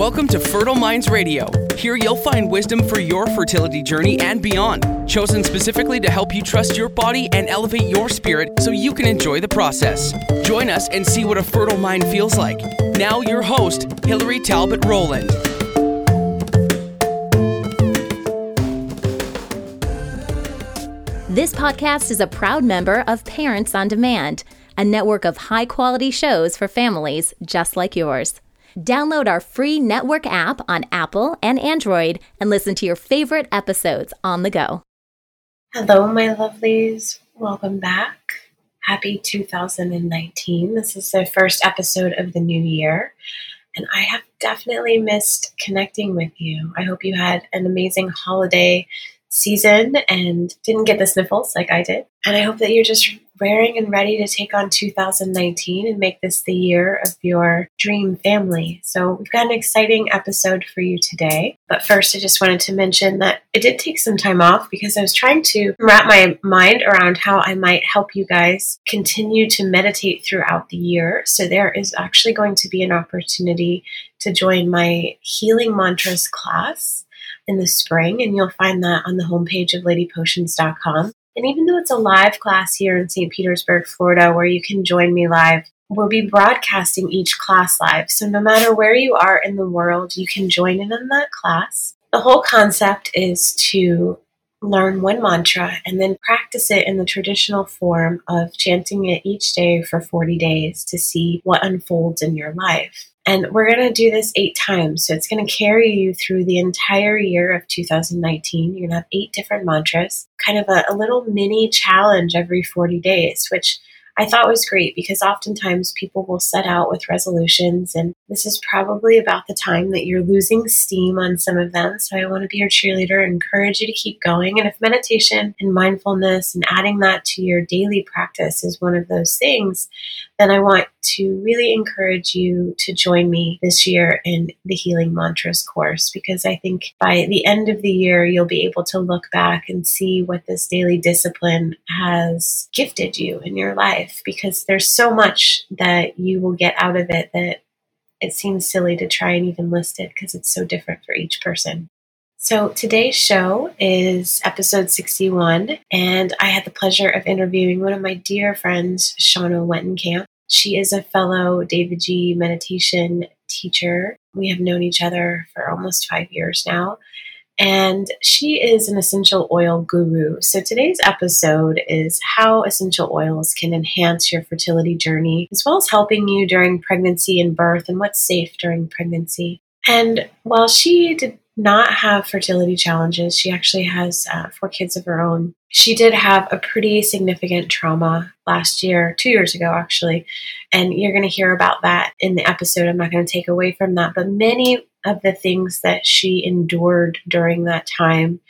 Welcome to Fertile Minds Radio. Here you'll find wisdom for your fertility journey and beyond, chosen specifically to help you trust your body and elevate your spirit so you can enjoy the process. Join us and see what a fertile mind feels like. Now, your host, Hillary Talbot Rowland. This podcast is a proud member of Parents on Demand, a network of high quality shows for families just like yours. Download our free network app on Apple and Android and listen to your favorite episodes on the go. Hello, my lovelies. Welcome back. Happy 2019. This is the first episode of the new year, and I have definitely missed connecting with you. I hope you had an amazing holiday season and didn't get the sniffles like I did. And I hope that you're just raring and ready to take on 2019 and make this the year of your dream family. So, we've got an exciting episode for you today. But first, I just wanted to mention that it did take some time off because I was trying to wrap my mind around how I might help you guys continue to meditate throughout the year. So, there is actually going to be an opportunity to join my healing mantras class in the spring, and you'll find that on the homepage of ladypotions.com. And even though it's a live class here in St. Petersburg, Florida, where you can join me live, we'll be broadcasting each class live. So no matter where you are in the world, you can join in on that class. The whole concept is to learn one mantra and then practice it in the traditional form of chanting it each day for 40 days to see what unfolds in your life. And we're going to do this eight times. So it's going to carry you through the entire year of 2019. You're going to have eight different mantras, kind of a, a little mini challenge every 40 days, which I thought was great because oftentimes people will set out with resolutions, and this is probably about the time that you're losing steam on some of them. So I want to be your cheerleader and encourage you to keep going. And if meditation and mindfulness and adding that to your daily practice is one of those things, then I want to really encourage you to join me this year in the Healing Mantras course because I think by the end of the year, you'll be able to look back and see what this daily discipline has gifted you in your life because there's so much that you will get out of it that it seems silly to try and even list it because it's so different for each person. So today's show is episode 61, and I had the pleasure of interviewing one of my dear friends, Shauna Wentenkamp. She is a fellow davidji meditation teacher. We have known each other for almost five years now. And she is an essential oil guru. So today's episode is how essential oils can enhance your fertility journey, as well as helping you during pregnancy and birth and what's safe during pregnancy. And while she did not have fertility challenges. She actually has uh, four kids of her own. She did have a pretty significant trauma last year, two years ago, actually. And you're going to hear about that in the episode. I'm not going to take away from that. But many of the things that she endured during that time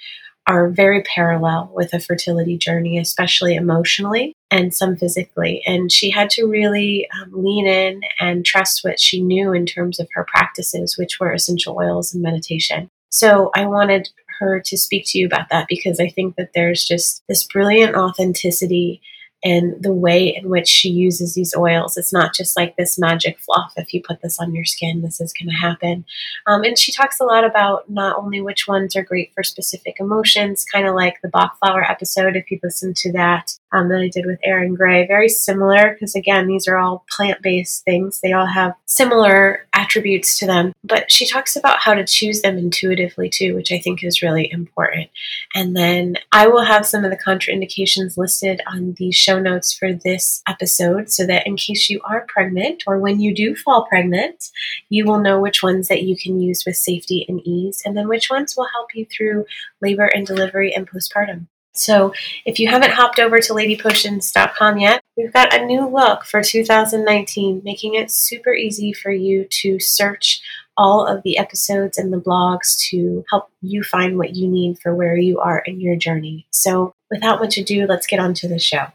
are very parallel with a fertility journey, especially emotionally and some physically. And she had to really um, lean in and trust what she knew in terms of her practices, which were essential oils and meditation. So I wanted her to speak to you about that because I think that there's just this brilliant authenticity and the way in which she uses these oils. It's not just like this magic fluff. If you put this on your skin, this is going to happen. Um, and she talks a lot about not only which ones are great for specific emotions, kind of like the Bach flower episode, if you listen to that, um, that I did with Erin Gray. Very similar because, again, these are all plant based things. They all have similar attributes to them. But she talks about how to choose them intuitively too, which I think is really important. And then I will have some of the contraindications listed on the show notes for this episode so that in case you are pregnant or when you do fall pregnant, you will know which ones that you can use with safety and ease, and then which ones will help you through labor and delivery and postpartum. So if you haven't hopped over to ladypotions.com yet, we've got a new look for 2019, making it super easy for you to search all of the episodes and the blogs to help you find what you need for where you are in your journey. So without much ado, let's get on to the show.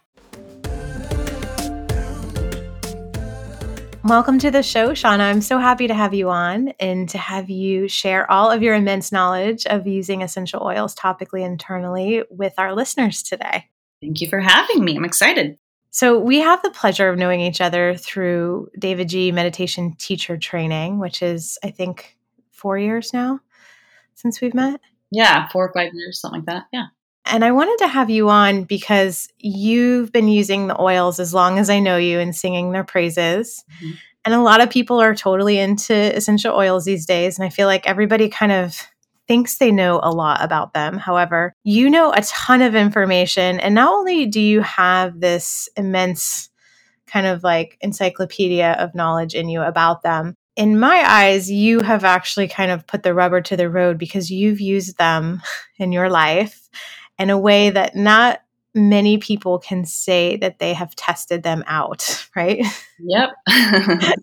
Welcome to the show, Shauna. I'm so happy to have you on and to have you share all of your immense knowledge of using essential oils topically internally with our listeners today. Thank you for having me. I'm excited. So, we have the pleasure of knowing each other through davidji meditation teacher training, which is, I think, four years now since we've met. Yeah, four or five years, something like that. Yeah. And I wanted to have you on because you've been using the oils as long as I know you and singing their praises. Mm-hmm. And a lot of people are totally into essential oils these days. And I feel like everybody kind of thinks they know a lot about them. However, you know a ton of information. And not only do you have this immense kind of like encyclopedia of knowledge in you about them, in my eyes, you have actually kind of put the rubber to the road because you've used them in your life in a way that not many people can say that they have tested them out, right? Yep.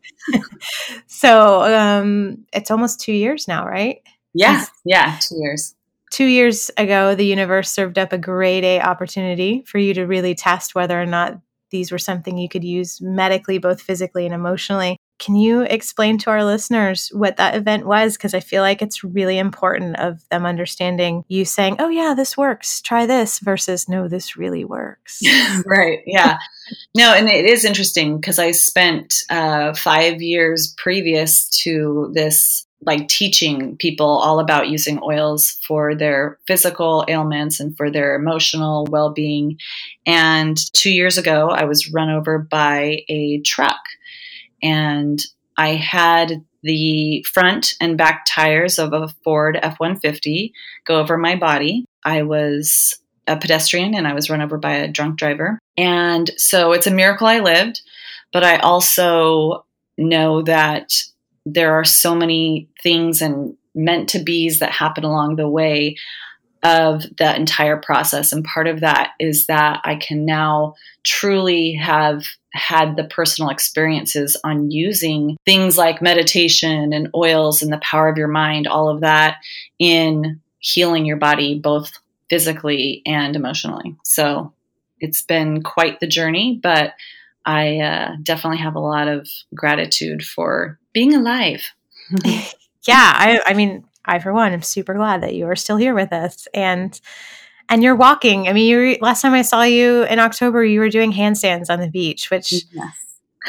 so um, it's almost two years now, right? Yeah. Yeah. Two years. Two years ago, the universe served up a great A opportunity for you to really test whether or not these were something you could use medically, both physically and emotionally. Can you explain to our listeners what that event was? Because I feel like it's really important of them understanding you saying, oh, yeah, this works, try this, versus no, this really works. right. Yeah. no, and it is interesting because I spent uh, five years previous to this like teaching people all about using oils for their physical ailments and for their emotional well-being and 2 years ago I was run over by a truck and I had the front and back tires of a Ford F 150 go over my body. I was a pedestrian and I was run over by a drunk driver. And so it's a miracle I lived, but I also know that there are so many things and meant to be's that happen along the way of that entire process. And part of that is that I can now truly have had the personal experiences on using things like meditation and oils and the power of your mind, all of that in healing your body, both physically and emotionally. So it's been quite the journey, but I uh, definitely have a lot of gratitude for being alive. yeah, I, I mean, I for one am super glad that you are still here with us and and you're walking. I mean, you last time I saw you in October, you were doing handstands on the beach, which yes.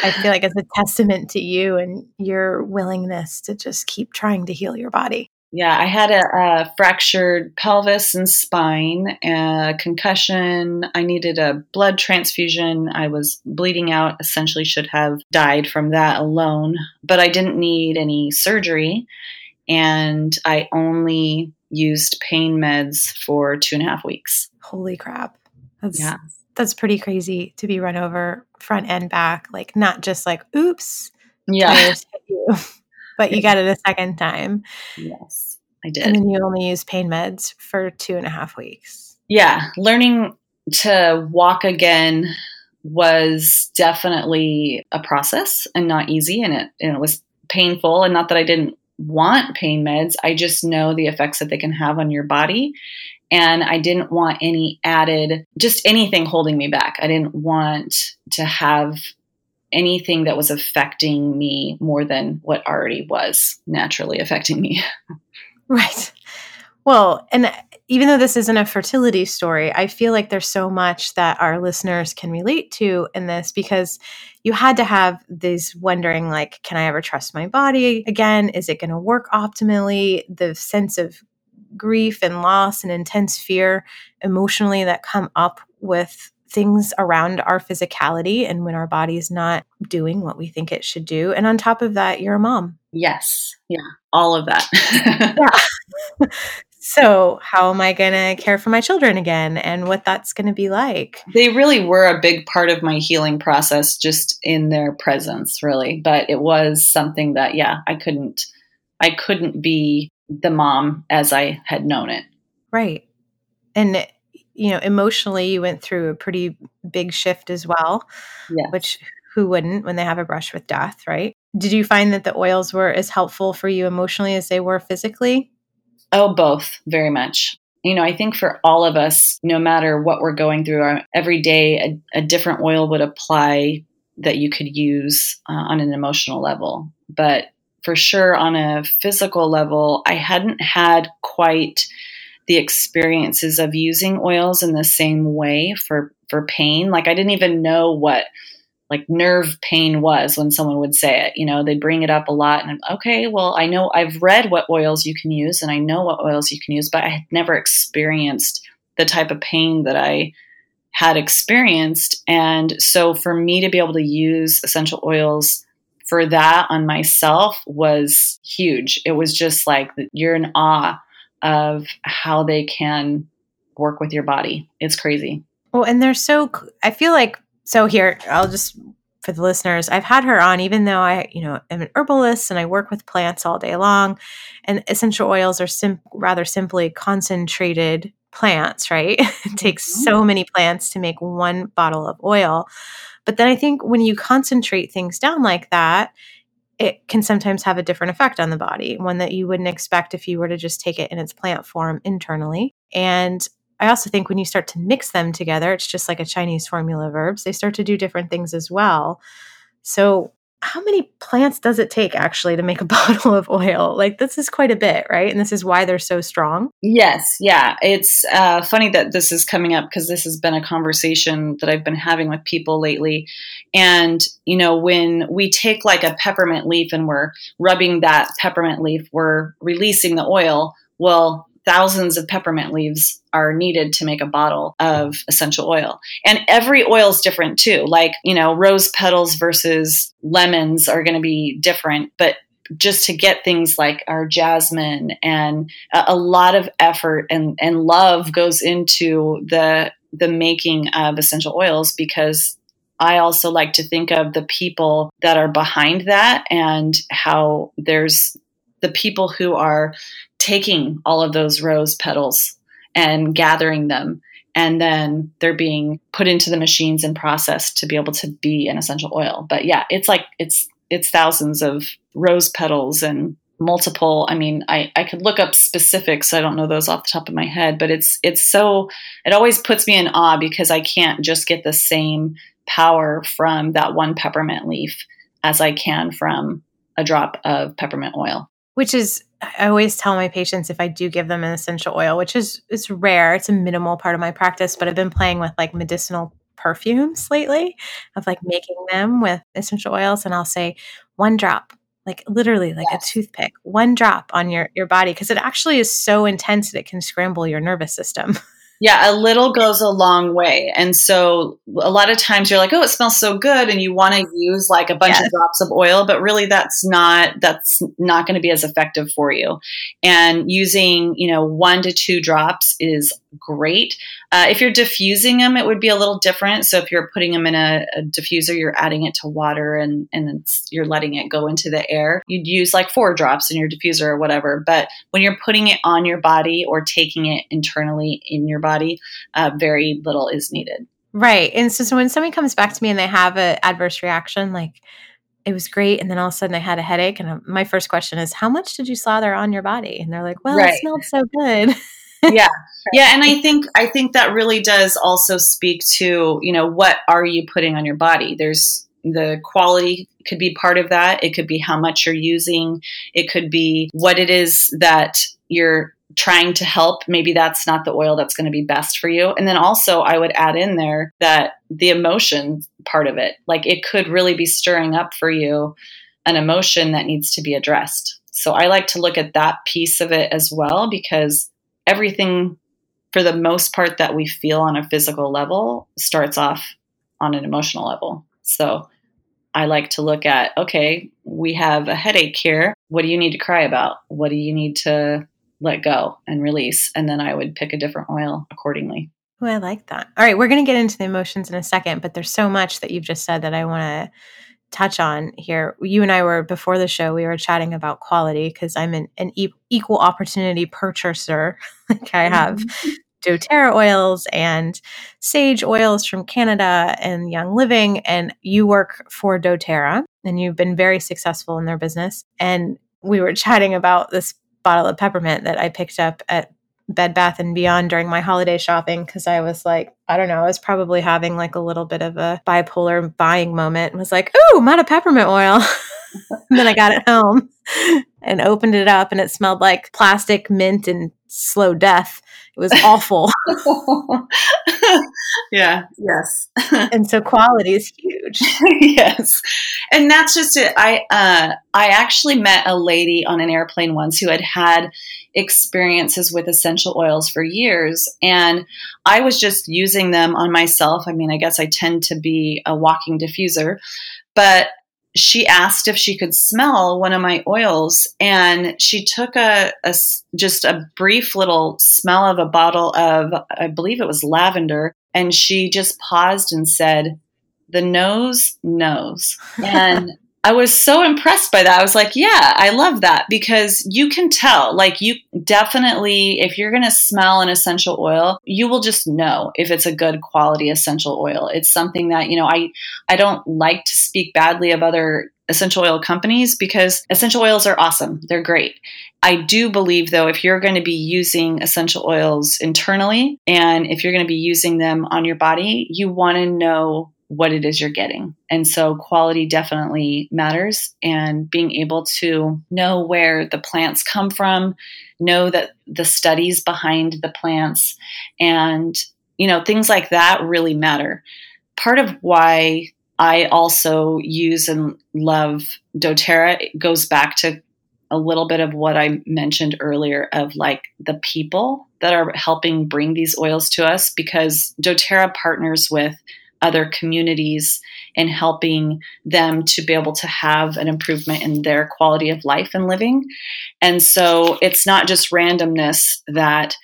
I feel like is a testament to you and your willingness to just keep trying to heal your body. Yeah, I had a, a fractured pelvis and spine, a concussion. I needed a blood transfusion. I was bleeding out, essentially, should have died from that alone, but I didn't need any surgery. And I only used pain meds for two and a half weeks. Holy crap. That's, yeah. That's pretty crazy to be run over front and back. Like, not just like, oops. Yeah. You, but you got it a second time. Yes, I did. And then you only use pain meds for two and a half weeks. Yeah. Learning to walk again was definitely a process and not easy. And it, and it was painful. And not that I didn't want pain meds. I just know the effects that they can have on your body. And I didn't want any added, just anything holding me back. I didn't want to have anything that was affecting me more than what already was naturally affecting me. right. Well, and even though this isn't a fertility story, I feel like there's so much that our listeners can relate to in this because you had to have these wondering, like, can I ever trust my body again? Is it going to work optimally? The sense of grief and loss and intense fear emotionally that come up with things around our physicality and when our body's not doing what we think it should do. And on top of that, you're a mom. Yes. Yeah. All of that. yeah. So, how am I going to care for my children again and what that's going to be like? They really were a big part of my healing process just in their presence, really. But it was something that yeah, I couldn't I couldn't be the mom as I had known it. Right. And you know, emotionally you went through a pretty big shift as well. Yeah. Which who wouldn't when they have a brush with death, right? Did you find that the oils were as helpful for you emotionally as they were physically? Oh, both, very much. You know, I think for all of us, no matter what we're going through, every day a, a different oil would apply that you could use uh, on an emotional level. But for sure, on a physical level, I hadn't had quite the experiences of using oils in the same way for for pain. Like I didn't even know what like nerve pain was when someone would say it. You know, they bring it up a lot and I'm, okay, well, I know I've read what oils you can use and I know what oils you can use, but I had never experienced the type of pain that I had experienced. And so for me to be able to use essential oils for that on myself was huge. It was just like you're in awe of how they can work with your body. It's crazy. Well, and they're so, I feel like so here i'll just for the listeners i've had her on even though i you know am an herbalist and i work with plants all day long and essential oils are sim- rather simply concentrated plants right it takes mm-hmm. so many plants to make one bottle of oil but then i think when you concentrate things down like that it can sometimes have a different effect on the body, one that you wouldn't expect if you were to just take it in its plant form internally. And I also think when you start to mix them together, it's just like a Chinese formula of herbs, they start to do different things as well. So, how many plants does it take actually to make a bottle of oil? Like, this is quite a bit, right? And this is why they're so strong. Yes. Yeah. It's uh, funny that this is coming up because this has been a conversation that I've been having with people lately. And, you know, when we take like a peppermint leaf and we're rubbing that peppermint leaf, we're releasing the oil. Well, thousands of peppermint leaves are needed to make a bottle of essential oil. And every oil is different too. Like, you know, rose petals versus lemons are going to be different, but just to get things like our jasmine and a, lot of effort and, and love goes into the the making of essential oils because I also like to think of the people that are behind that and how there's the people who are taking all of those rose petals and gathering them and then they're being put into the machines and processed to be able to be an essential oil. But yeah it's like it's it's thousands of rose petals and multiple i mean i i could look up specifics. I don't know those off the top of my head but it's it's so it always puts me in awe because i can't just get the same power from that one peppermint leaf as i can from a drop of peppermint oil which is I always tell my patients if I do give them an essential oil, which is it's rare, it's a minimal part of my practice, but I've been playing with like medicinal perfumes lately of like making them with essential oils and I'll say one drop like literally like yes. a toothpick one drop on your your body because it actually is so intense that it can scramble your nervous system Yeah, a little goes a long way. And so a lot of times you're like, oh, it smells so good. And you want to use like a bunch yes. of drops of oil, but really that's not, that's not going to be as effective for you. And using, you know, one to two drops is great. Uh, if you're diffusing them, it would be a little different. So if you're putting them in a, a diffuser, you're adding it to water and, and you're letting it go into the air. You'd use like four drops in your diffuser or whatever. But when you're putting it on your body or taking it internally in your body, uh, very little is needed. Right. And so, so when somebody comes back to me and they have an adverse reaction, like, it was great. And then all of a sudden I had a headache. And my first question is, How much did you slather on your body? And they're like, Well, right. it smelled so good. yeah. Yeah and i think i think that really does also speak to you know what are you putting on your body? There's the quality could be part of that. It could be how much you're using. It could be what it is that you're trying to help. Maybe that's not the oil that's going to be best for you. And then also i would add in there that the emotion part of it. Like it could really be stirring up for you an emotion that needs to be addressed. So i like to look at that piece of it as well because everything for the most part that we feel on a physical level starts off on an emotional level. So I like to look at okay, we have a headache here. What do you need to cry about? What do you need to let go and release? And then I would pick a different oil accordingly. Oh, I like that. All right, we're going to get into the emotions in a second, but there's so much that you've just said that I want to touch on here. You and I were before the show, we were chatting about quality because I'm an, an e- equal opportunity purchaser. like I have mm-hmm. doTERRA oils and Saje oils from Canada and Young Living. And you work for doTERRA and you've been very successful in their business. And we were chatting about this bottle of peppermint that I picked up at Bed Bath and Beyond during my holiday shopping because I was like, I don't know, I was probably having like a little bit of a bipolar buying moment and was like, oh, I'm out of peppermint oil. and then I got it home and opened it up and it smelled like plastic, mint, and slow death. It was awful. yeah, yes. and so quality is huge huge. yes. And that's just it. I uh, I actually met a lady on an airplane once who had had experiences with essential oils for years and I was just using them on myself. I mean, I guess I tend to be a walking diffuser, but she asked if she could smell one of my oils and she took a, a, just a brief little smell of a bottle of i believe it was lavender and she just paused and said the nose knows and I was so impressed by that. I was like, yeah, I love that because you can tell. Like, you definitely, if you're going to smell an essential oil, you will just know if it's a good quality essential oil. It's something that, you know, I, I don't like to speak badly of other essential oil companies because essential oils are awesome. They're great. I do believe, though, if you're going to be using essential oils internally and if you're going to be using them on your body, you want to know what it is you're getting. And so quality definitely matters and being able to know where the plants come from, know that the studies behind the plants and you know things like that really matter. Part of why I also use and love doTERRA goes back to a little bit of what I mentioned earlier of like the people that are helping bring these oils to us because doTERRA partners with other communities and helping them to be able to have an improvement in their quality of life and living. And so it's not just randomness that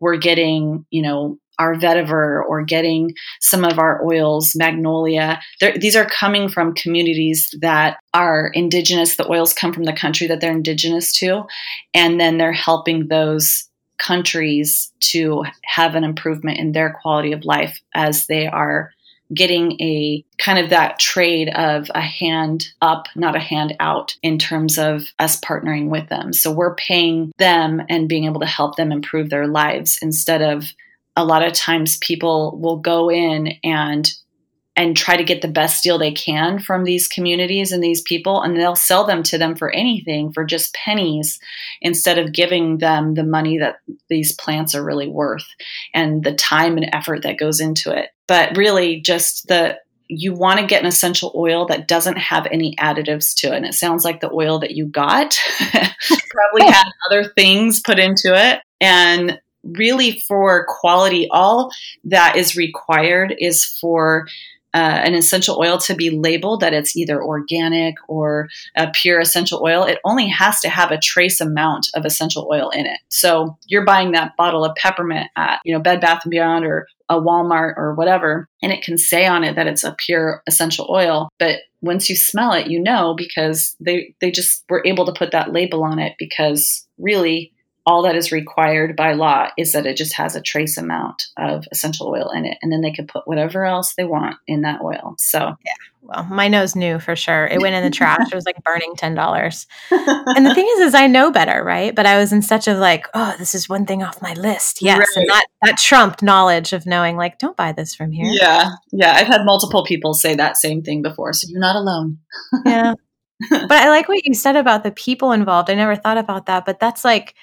we're getting, you know, our vetiver or getting some of our oils, magnolia. They're, these are coming from communities that are indigenous. The oils come from the country that they're indigenous to, and then they're helping those countries to have an improvement in their quality of life as they are getting a kind of that trade of a hand up, not a hand out in terms of us partnering with them. So we're paying them and being able to help them improve their lives instead of a lot of times people will go in and and try to get the best deal they can from these communities and these people and they'll sell them to them for anything for just pennies instead of giving them the money that these plants are really worth and the time and effort that goes into it. But really just the you want to get an essential oil that doesn't have any additives to it and it sounds like the oil that you got probably had other things put into it. And really for quality all that is required is for uh, an essential oil to be labeled that it's either organic or a pure essential oil, it only has to have a trace amount of essential oil in it. So you're buying that bottle of peppermint at, you know, Bed Bath and Beyond or a Walmart or whatever, and it can say on it that it's a pure essential oil, but once you smell it, you know because they they just were able to put that label on it because really all that is required by law is that it just has a trace amount of essential oil in it and then they can put whatever else they want in that oil. So yeah well my nose knew for sure. It went in the trash. It was like burning $10 and the thing is is i know better right? But i was in such a like oh this is one thing off my list. Yes right. and that that trumped knowledge of knowing like don't buy this from here. Yeah yeah. I've had multiple people say that same thing before so you're not alone. Yeah. But i like what you said about the people involved. I never thought about that but that's like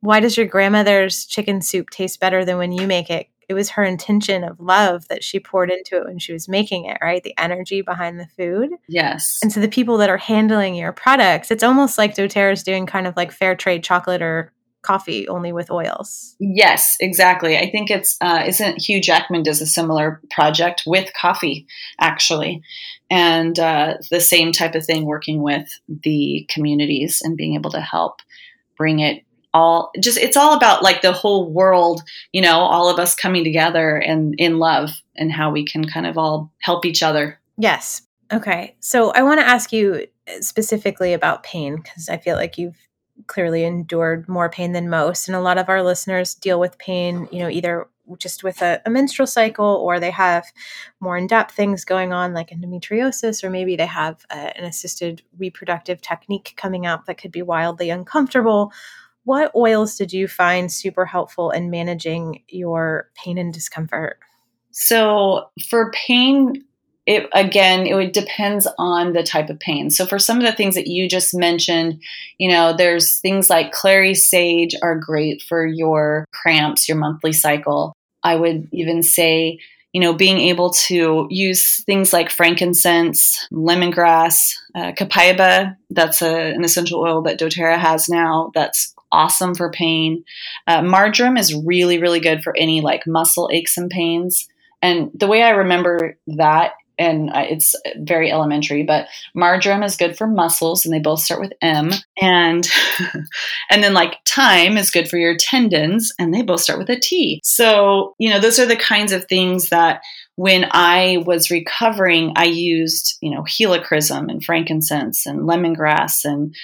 why does your grandmother's chicken soup taste better than when you make it? It was her intention of love that she poured into it when she was making it, right? The energy behind the food. Yes. And so the people that are handling your products, it's almost like doTERRA is doing kind of like fair trade chocolate or coffee only with oils. Yes, exactly. I think it's uh, isn't Hugh Jackman does a similar project with coffee actually, and uh, the same type of thing working with the communities and being able to help bring it all just it's all about like the whole world you know all of us coming together and in love and how we can kind of all help each other. Yes. Okay. So i want to ask you uh, specifically about pain because i feel like you've clearly endured more pain than most and a lot of our listeners deal with pain you know either just with a, a menstrual cycle or they have more in-depth things going on like endometriosis or maybe they have a, an assisted reproductive technique coming up that could be wildly uncomfortable what oils did you find super helpful in managing your pain and discomfort? So, for pain, it again it depends on the type of pain so for some of the things that you just mentioned you know there's things like clary sage are great for your cramps your monthly cycle i would even say you know, being able to use things like frankincense, lemongrass, uh, copaiba, that's a, an essential oil that doTERRA has now that's awesome for pain. Uh, marjoram is really, really good for any like muscle aches and pains. And the way I remember that and it's very elementary but marjoram is good for muscles and they both start with m and and then like thyme is good for your tendons and they both start with a t so you know those are the kinds of things that when i was recovering i used you know helichrysum and frankincense and lemongrass and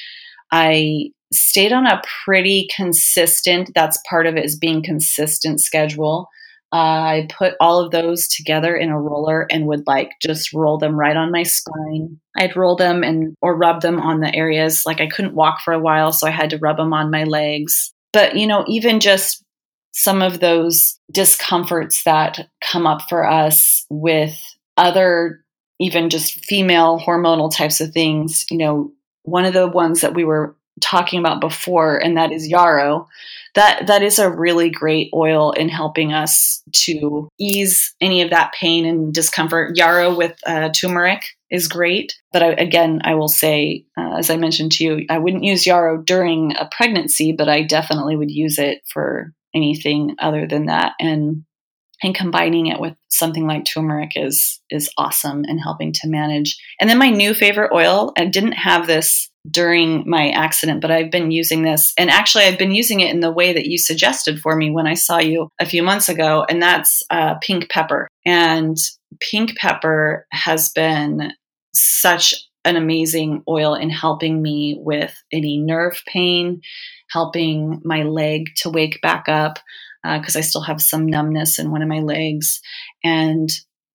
i stayed on a pretty consistent that's part of it is being consistent schedule uh, I put all of those together in a roller and would like just roll them right on my spine. I'd roll them and or rub them on the areas like I couldn't walk for a while, so I had to rub them on my legs. But you know, even just some of those discomforts that come up for us with other even just female hormonal types of things, you know, one of the ones that we were talking about before, and that is yarrow. That that is a really great oil in helping us to ease any of that pain and discomfort. Yarrow with uh, turmeric is great, but I, again, I will say, uh, as I mentioned to you, I wouldn't use yarrow during a pregnancy, but I definitely would use it for anything other than that. And and combining it with something like turmeric is is awesome and helping to manage. And then my new favorite oil, I didn't have this during my accident, but I've been using this. And actually, I've been using it in the way that you suggested for me when I saw you a few months ago, and that's uh, pink pepper. And pink pepper has been such an amazing oil in helping me with any nerve pain, helping my leg to wake back up because uh, I still have some numbness in one of my legs. And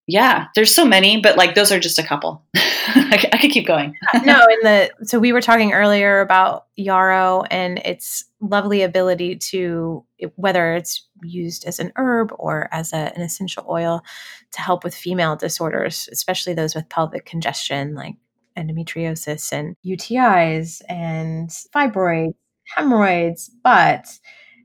yeah, there's so many, but like those are just a couple. I, I, could keep going. no, in the so we were talking earlier about yarrow and its lovely ability to whether it's used as an herb or as a, an essential oil to help with female disorders, especially those with pelvic congestion like endometriosis and UTIs and fibroids, hemorrhoids, but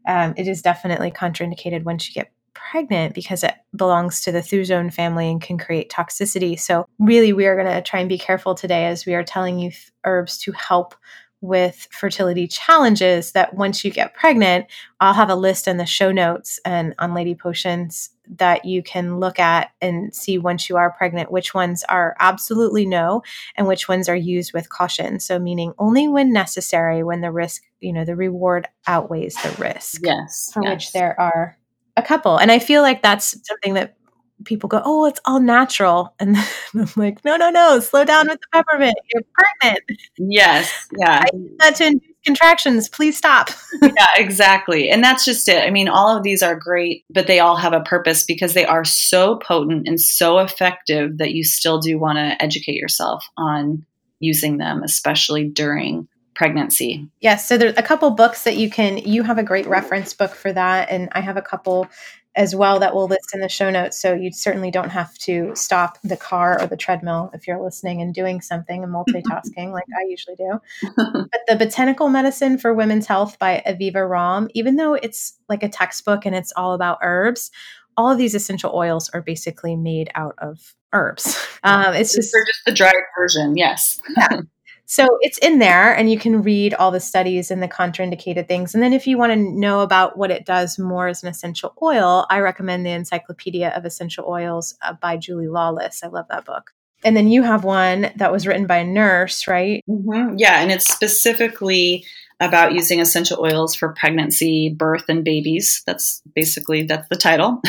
um, it is definitely contraindicated once you get pregnant because it belongs to the thujone family and can create toxicity. So, really, we are going to try and be careful today as we are telling you th- herbs to help with fertility challenges that once you get pregnant, I'll have a list in the show notes and on Lady Potions that you can look at and see once you are pregnant which ones are absolutely no and which ones are used with caution. So meaning only when necessary when the risk, you know, the reward outweighs the risk. Yes. For yes. which there are a couple. And I feel like that's something that people go, "Oh, it's all natural," and I'm like, "No, no, no! Slow down with the peppermint. You're pregnant." Yes, yeah. I use that to induce contractions. Please stop. yeah, exactly. And that's just it. I mean, all of these are great, but they all have a purpose because they are so potent and so effective that you still do want to educate yourself on using them, especially during pregnancy. Yes, so there's a couple books that you can you have a great reference book for that and I have a couple as well that we'll list in the show notes. So you certainly don't have to stop the car or the treadmill if you're listening and doing something and multitasking like I usually do. but the Botanical Medicine for Women's Health by Aviva Romm, even though it's like a textbook and it's all about herbs, all of these essential oils are basically made out of herbs. Um, it's just, they're just the dried version, yes. yeah. So it's in there, and you can read all the studies and the contraindicated things. And then, if you want to know about what it does more as an essential oil, I recommend the Encyclopedia of Essential Oils uh, by Julie Lawless. I love that book. And then you have one that was written by a nurse, right? Mm-hmm. Yeah, and it's specifically about using essential oils for pregnancy, birth, and babies. That's basically that's the title.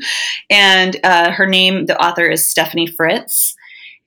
and uh, her name, the author is Stephanie Fritz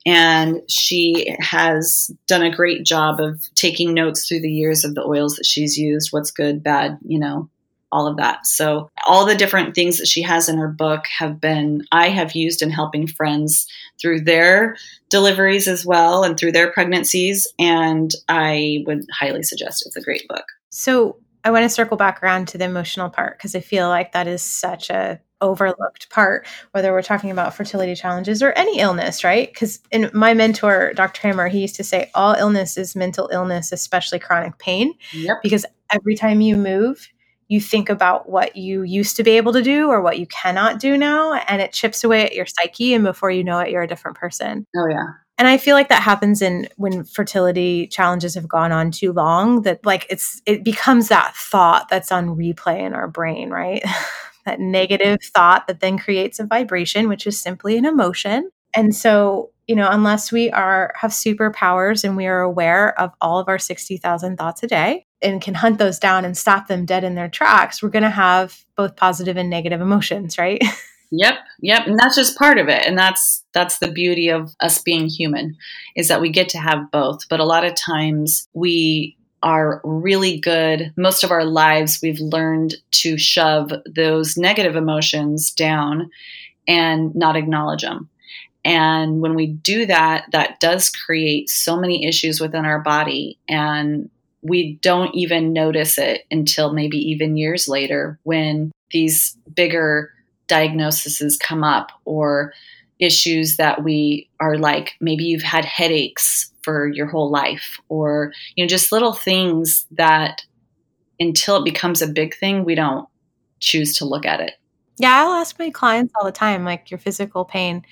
and she has done a great job of taking notes through the years of the oils that she's used what's good bad you know all of that. So all the different things that she has in her book have been i have used in helping friends through their deliveries as well and through their pregnancies. And i would highly suggest it's a great book. So i want to circle back around to the emotional part because i feel like that is such a overlooked part, whether we're talking about fertility challenges or any illness, right? Because in my mentor, Dr. Hammer, he used to say all illness is mental illness, especially chronic pain. Yep. Because every time you move, you think about what you used to be able to do or what you cannot do now and it chips away at your psyche and before you know it you're a different person oh yeah and i feel like that happens in when fertility challenges have gone on too long that like it's it becomes that thought that's on replay in our brain right that negative thought that then creates a vibration which is simply an emotion and so you know unless we are have superpowers and we are aware of all of our 60,000 thoughts a day and can hunt those down and stop them dead in their tracks, we're going to have both positive and negative emotions, right? Yep, yep, and that's just part of it. And that's that's the beauty of us being human is that we get to have both. But a lot of times we are really good. Most of our lives we've learned to shove those negative emotions down and not acknowledge them. And when we do that, that does create so many issues within our body and we don't even notice it until maybe even years later when these bigger diagnoses come up or issues that we are like maybe you've had headaches for your whole life or you know just little things that until it becomes a big thing we don't choose to look at it. Yeah i'll ask my clients all the time like your physical pain.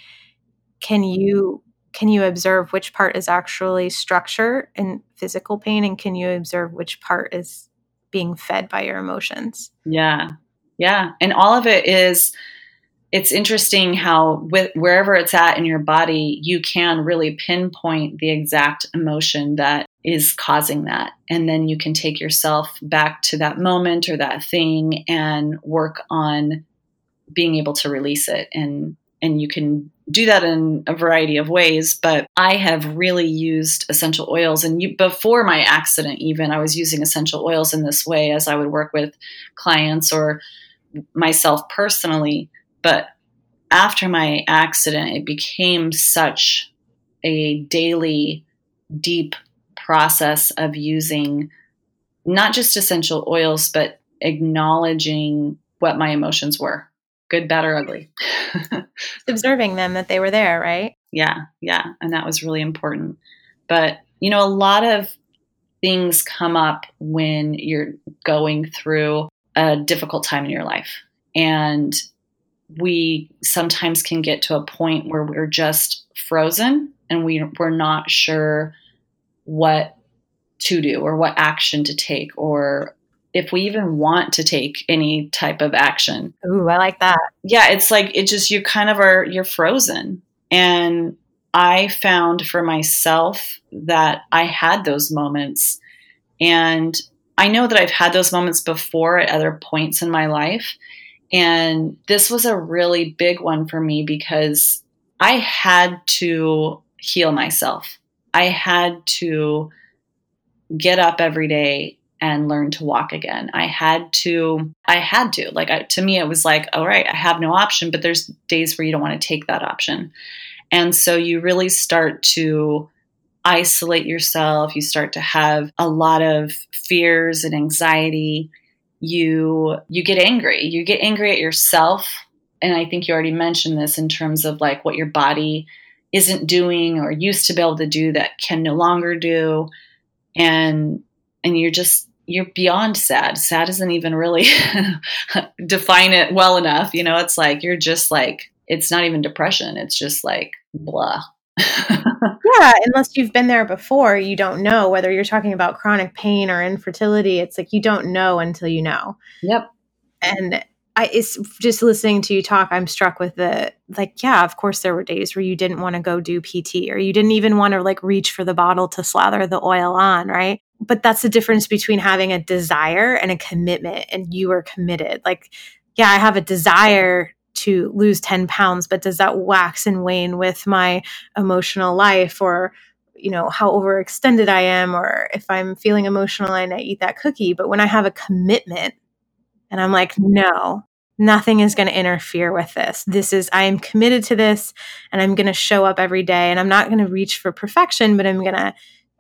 Can you can you observe which part is actually structure and physical pain and can you observe which part is being fed by your emotions? Yeah. Yeah. And all of it is it's interesting how with wherever it's at in your body you can really pinpoint the exact emotion that is causing that. And then you can take yourself back to that moment or that thing and work on being able to release it. And and you can do that in a variety of ways but i have really used essential oils. And you, before my accident even i was using essential oils in this way as i would work with clients or myself personally but after my accident it became such a daily deep process of using not just essential oils but acknowledging what my emotions were good, bad, or ugly. Observing them that they were there, right? Yeah, yeah. And that was really important. But, you know, a lot of things come up when you're going through a difficult time in your life. And we sometimes can get to a point where we're just frozen and we, we're not sure what to do or what action to take or if we even want to take any type of action. Ooh, I like that. Yeah, it's like it just you kind of are you're frozen. And I found for myself that I had those moments and I know that I've had those moments before at other points in my life. And this was a really big one for me because I had to heal myself. I had to get up every day and learn to walk again. I had to, I had to. Like, I, to me, it was like, all right, I have no option, but there's days where you don't want to take that option. And so you really start to isolate yourself. You start to have a lot of fears and anxiety. You, you get angry. You get angry at yourself. And I think you already mentioned this in terms of like what your body isn't doing or used to be able to do that can no longer do. And and you're just you're beyond sad. Sad isn't even really define it well enough. You know, it's like you're just like it's not even depression. It's just like blah. yeah, unless you've been there before, you don't know whether you're talking about chronic pain or infertility. It's like you don't know until you know. Yep. And I it's just listening to you talk, I'm struck with the like, yeah, of course there were days where you didn't want to go do PT or you didn't even want to like reach for the bottle to slather the oil on, right? but that's the difference between having a desire and a commitment and you are committed like yeah i have a desire to lose 10 pounds but does that wax and wane with my emotional life or you know how overextended i am or if i'm feeling emotional and i eat that cookie but when i have a commitment and i'm like no nothing is going to interfere with this this is i am committed to this and i'm going to show up every day and i'm not going to reach for perfection but i'm going to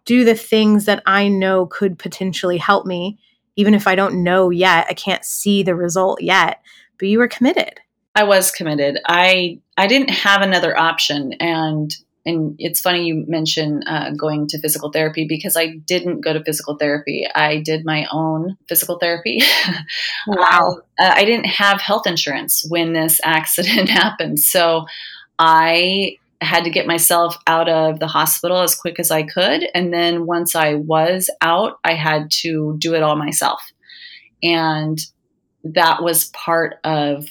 do the things that I know could potentially help me, even if I don't know yet. I can't see the result yet, but you are committed. I was committed. I I didn't have another option and and it's funny you mention uh, going to physical therapy because I didn't go to physical therapy. I did my own physical therapy. Wow. uh, I didn't have health insurance when this accident happened. So I had to get myself out of the hospital as quick as I could. And then once I was out, I had to do it all myself. And that was part of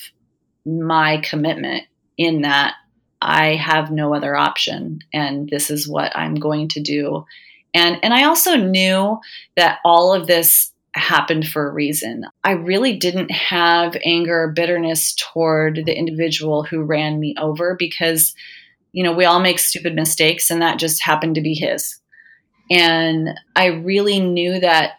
my commitment in that I have no other option and this is what I'm going to do. And and I also knew that all of this happened for a reason. I really didn't have anger or bitterness toward the individual who ran me over because you know, we all make stupid mistakes and that just happened to be his. And I really knew that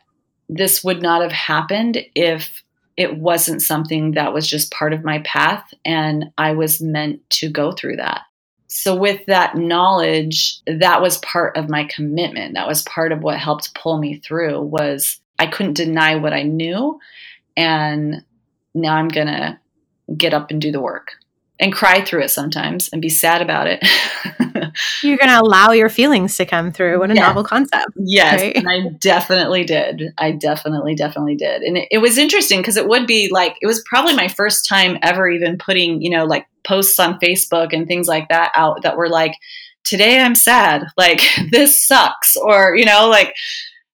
this would not have happened if it wasn't something that was just part of my path and I was meant to go through that. So with that knowledge, that was part of my commitment. That was part of what helped pull me through was I couldn't deny what I knew and now I'm going to get up and do the work and cry through it sometimes and be sad about it. You're going to allow your feelings to come through. What a Yeah. novel concept. Yes, Right. and I definitely did. I definitely, definitely did. And it, it was interesting because it would be like, it was probably my first time ever even putting, you know, like posts on Facebook and things like that out that were like, today I'm sad, like this sucks, or, you know, like,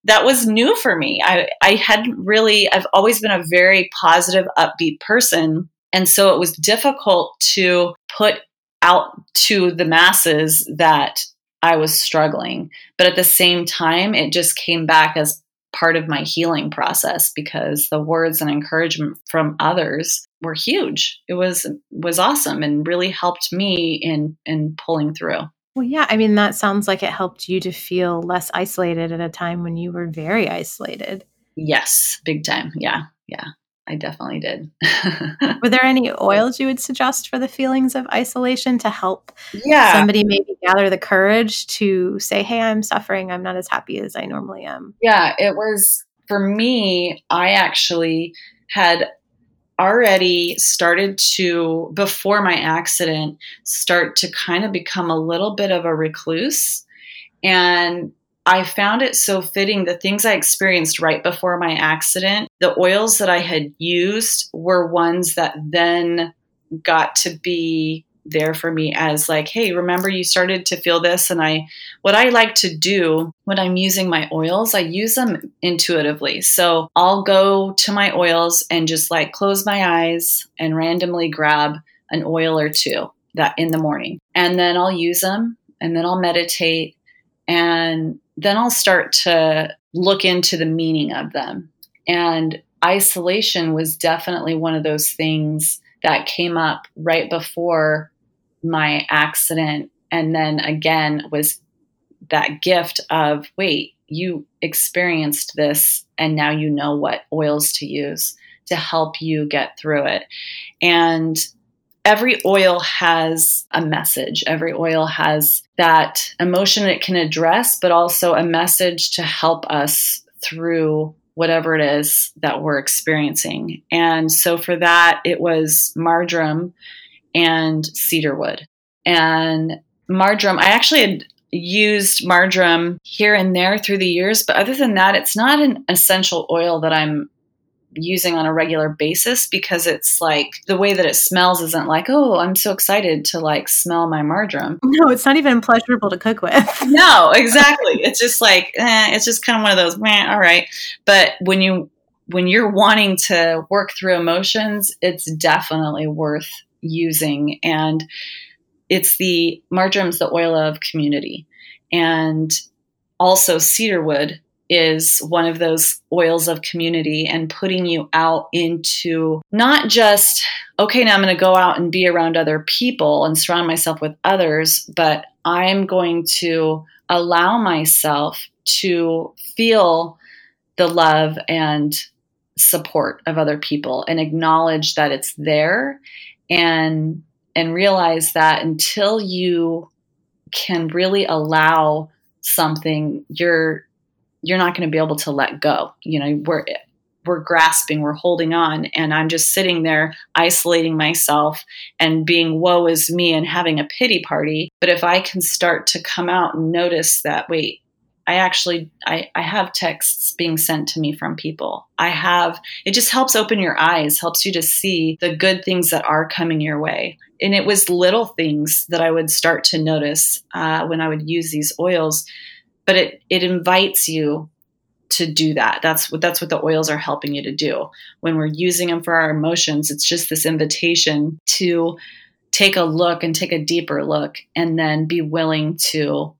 that was new for me. I, I hadn't really, I've always been a very positive, upbeat person. And so it was difficult to put out to the masses that I was struggling. But at the same time, it just came back as part of my healing process because the words and encouragement from others were huge. It was was awesome and really helped me in in pulling through. Well, yeah. I mean, that sounds like it helped you to feel less isolated at a time when you were very isolated. Yes, big time. Yeah. Yeah. I definitely did. Were there any oils you would suggest for the feelings of isolation to help yeah. somebody maybe gather the courage to say, hey, I'm suffering. I'm not as happy as I normally am? Yeah, it was for me, I actually had already started to before my accident start to kind of become a little bit of a recluse and I found it so fitting the things I experienced right before my accident the oils that I had used were ones that then got to be there for me as like hey remember you started to feel this? And I what I like to do when I'm using my oils I use them intuitively. So I'll go to my oils and just like close my eyes and randomly grab an oil or two that in the morning. And then I'll use them and then I'll meditate and then I'll start to look into the meaning of them and isolation was definitely one of those things that came up right before my accident. And then again was that gift of wait, you experienced this and now you know what oils to use to help you get through it. And every oil has a message. Every oil has that emotion it can address, but also a message to help us through whatever it is that we're experiencing. And so for that, it was marjoram and cedarwood. And marjoram, I actually had used marjoram here and there through the years, but other than that, it's not an essential oil that I'm using on a regular basis because it's like the way that it smells isn't like, oh, I'm so excited to like smell my marjoram. No, it's not even pleasurable to cook with. No, exactly. it's just like, eh, it's just kind of one of those, meh, all right. But when you, when you're wanting to work through emotions, it's definitely worth using. And it's the marjoram's the oil of community. And also cedarwood is one of those oils of community and putting you out into not just, okay, now I'm going to go out and be around other people and surround myself with others, but I'm going to allow myself to feel the love and support of other people and acknowledge that it's there and and realize that until you can really allow something you're you're not going to be able to let go you know we're we're grasping, we're holding on, and I'm just sitting there isolating myself and being woe is me and having a pity party. But if I can start to come out and notice that, wait, I actually I, I have texts being sent to me from people. I have it just helps open your eyes, helps you to see the good things that are coming your way. And it was little things that I would start to notice uh, when I would use these oils, but it it invites you to do that. That's what that's what the oils are helping you to do. When we're using them for our emotions, it's just this invitation to take a look and take a deeper look and then be willing to